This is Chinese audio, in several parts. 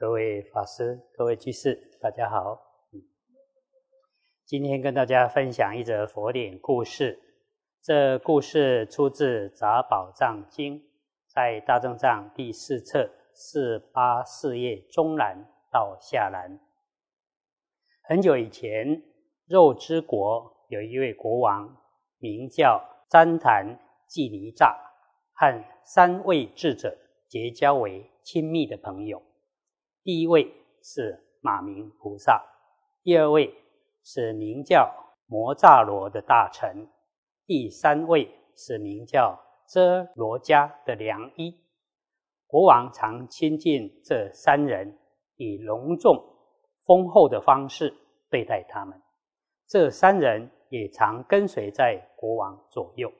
各位法师、各位居士，大家好。今天跟大家分享一则佛典故事。这故事出自《杂宝藏经》，在大正藏第四册四八四页中栏到下栏。很久以前，肉之国有一位国王，名叫旃檀季尼吒，和三位智者结交为亲密的朋友。第一位是马明菩萨，第二位是名叫摩扎罗的大臣，第三位是名叫遮罗迦的良医。国王常亲近这三人，以隆重丰厚的方式对待他们。这三人也常跟随在国王左右。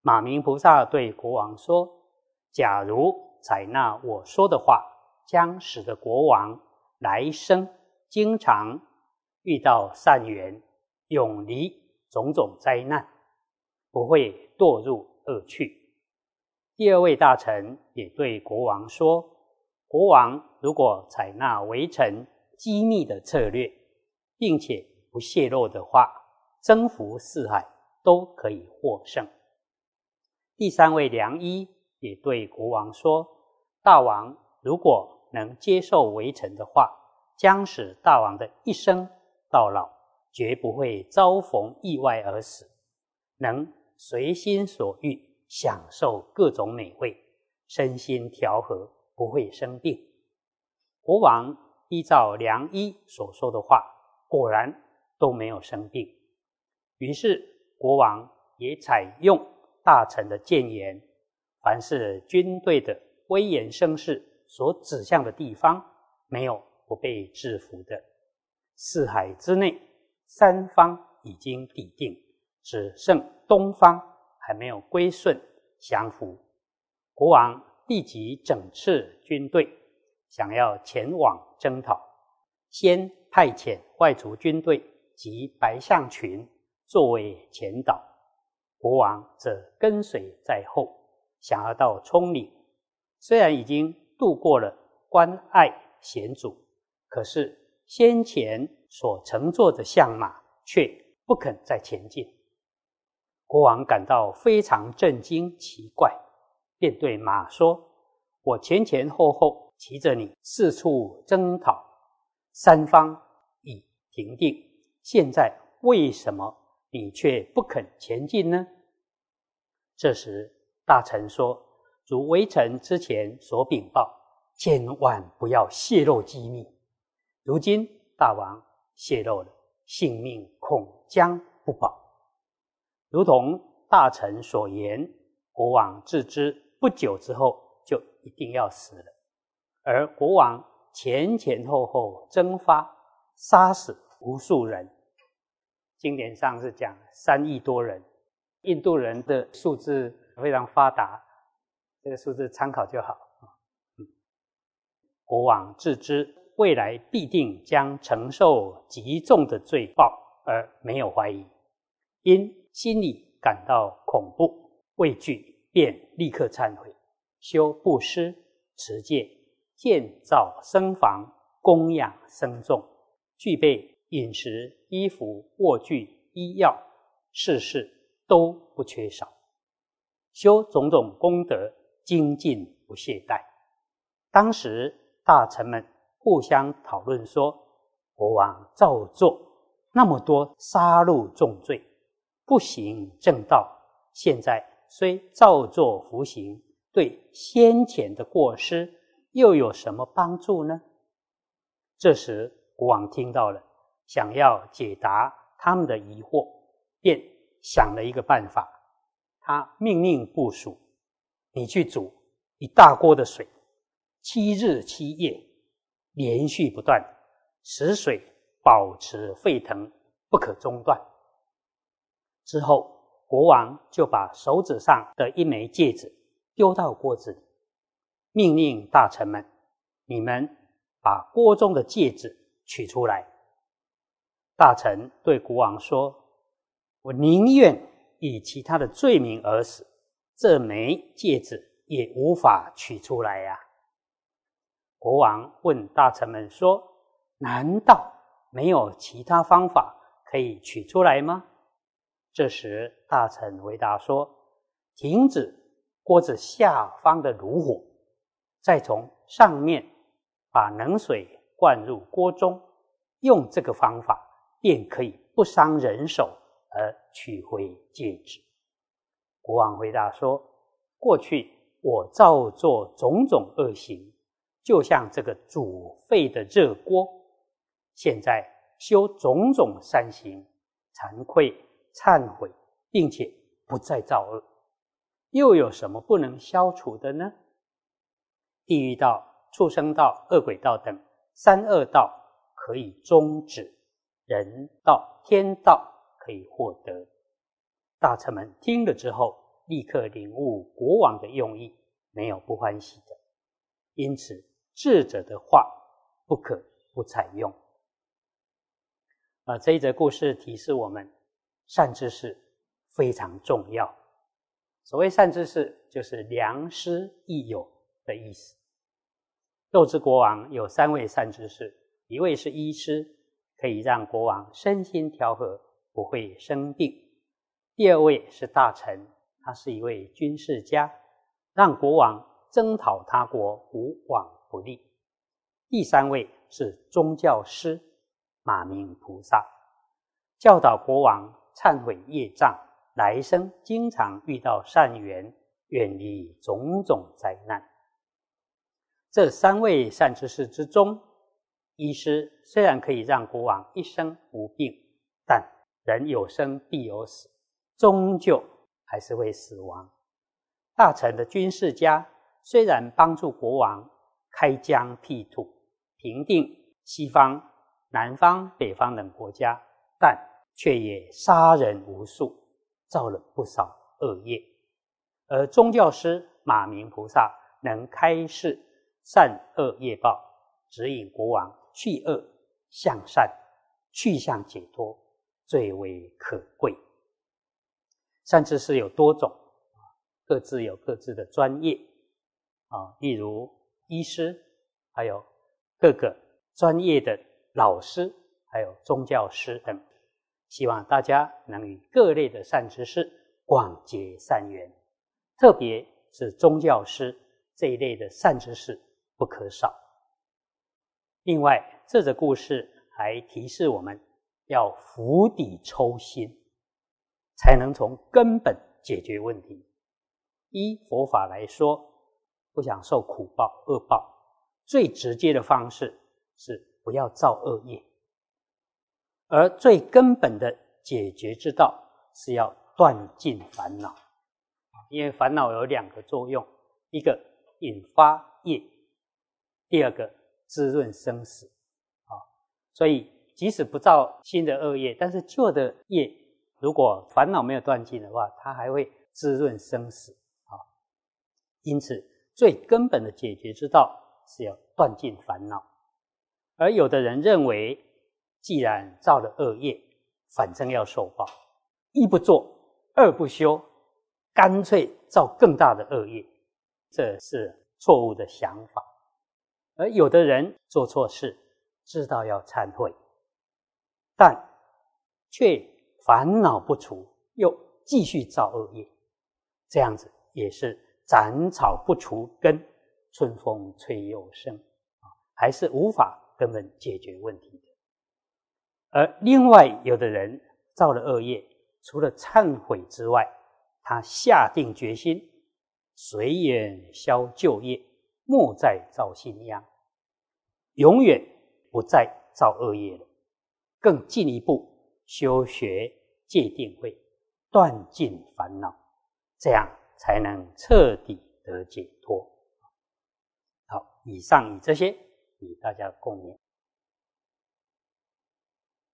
马明菩萨对国王说：“假如采纳我说的话。”将使得国王来生经常遇到善缘，永离种种灾难，不会堕入恶趣。第二位大臣也对国王说：“国王如果采纳围城机密的策略，并且不泄露的话，征服四海都可以获胜。”第三位良医也对国王说：“大王如果……”能接受围城的话，将使大王的一生到老绝不会遭逢意外而死，能随心所欲享受各种美味，身心调和，不会生病。国王依照良医所说的话，果然都没有生病。于是国王也采用大臣的谏言，凡是军队的威严声势。所指向的地方没有不被制服的。四海之内，三方已经抵定，只剩东方还没有归顺降服。国王立即整饬军队，想要前往征讨。先派遣外族军队及白象群作为前导，国王则跟随在后，想要到冲岭。虽然已经。度过了关隘险阻，可是先前所乘坐的象马却不肯再前进。国王感到非常震惊奇怪，便对马说：“我前前后后骑着你四处征讨，三方已平定，现在为什么你却不肯前进呢？”这时大臣说。如微臣之前所禀报，千万不要泄露机密。如今大王泄露了，性命恐将不保。如同大臣所言，国王自知不久之后就一定要死了，而国王前前后后征发，杀死无数人。经典上是讲三亿多人，印度人的数字非常发达。这个数字参考就好嗯，国王自知未来必定将承受极重的罪报，而没有怀疑，因心里感到恐怖畏惧，便立刻忏悔，修布施、持戒、建造僧房、供养僧众，具备饮食、衣服、卧具、医药，事事都不缺少，修种种功德。精进不懈怠。当时大臣们互相讨论说：“国王造作那么多杀戮重罪，不行正道。现在虽造作服刑，对先前的过失又有什么帮助呢？”这时国王听到了，想要解答他们的疑惑，便想了一个办法。他命令部署。你去煮一大锅的水，七日七夜，连续不断，使水保持沸腾，不可中断。之后，国王就把手指上的一枚戒指丢到锅子里，命令大臣们：“你们把锅中的戒指取出来。”大臣对国王说：“我宁愿以其他的罪名而死。”这枚戒指也无法取出来呀。国王问大臣们说：“难道没有其他方法可以取出来吗？”这时，大臣回答说：“停止锅子下方的炉火，再从上面把冷水灌入锅中，用这个方法，便可以不伤人手而取回戒指。”国王回答说：“过去我造作种种恶行，就像这个煮沸的热锅；现在修种种善行，惭愧忏悔，并且不再造恶，又有什么不能消除的呢？地狱道、畜生道、恶鬼道等三恶道可以终止，人道、天道可以获得。”大臣们听了之后，立刻领悟国王的用意，没有不欢喜的。因此，智者的话不可不采用。啊，这一则故事提示我们，善知识非常重要。所谓善知识，就是良师益友的意思。斗之国王有三位善知识，一位是医师，可以让国王身心调和，不会生病。第二位是大臣，他是一位军事家，让国王征讨他国无往不利。第三位是宗教师，马明菩萨，教导国王忏悔业障，来生经常遇到善缘，远离种种灾难。这三位善知识之中，医师虽然可以让国王一生无病，但人有生必有死。终究还是会死亡。大臣的军事家虽然帮助国王开疆辟土、平定西方、南方、北方等国家，但却也杀人无数，造了不少恶业。而宗教师马明菩萨能开示善恶业报，指引国王去恶向善、去向解脱，最为可贵。善知识有多种，各自有各自的专业啊，例如医师，还有各个专业的老师，还有宗教师等。希望大家能与各类的善知识广结善缘，特别是宗教师这一类的善知识不可少。另外，这则故事还提示我们要釜底抽薪。才能从根本解决问题。依佛法来说，不想受苦报、恶报，最直接的方式是不要造恶业，而最根本的解决之道是要断尽烦恼。因为烦恼有两个作用：一个引发业，第二个滋润生死。啊，所以即使不造新的恶业，但是旧的业。如果烦恼没有断尽的话，它还会滋润生死啊。因此，最根本的解决之道是要断尽烦恼。而有的人认为，既然造了恶业，反正要受报，一不做，二不休，干脆造更大的恶业，这是错误的想法。而有的人做错事，知道要忏悔，但却。烦恼不除，又继续造恶业，这样子也是斩草不除根，春风吹又生啊，还是无法根本解决问题的。而另外有的人造了恶业，除了忏悔之外，他下定决心，随缘消旧业，莫再造新殃，永远不再造恶业了，更进一步。修学戒定慧，断尽烦恼，这样才能彻底得解脱。好，以上以这些与大家共勉。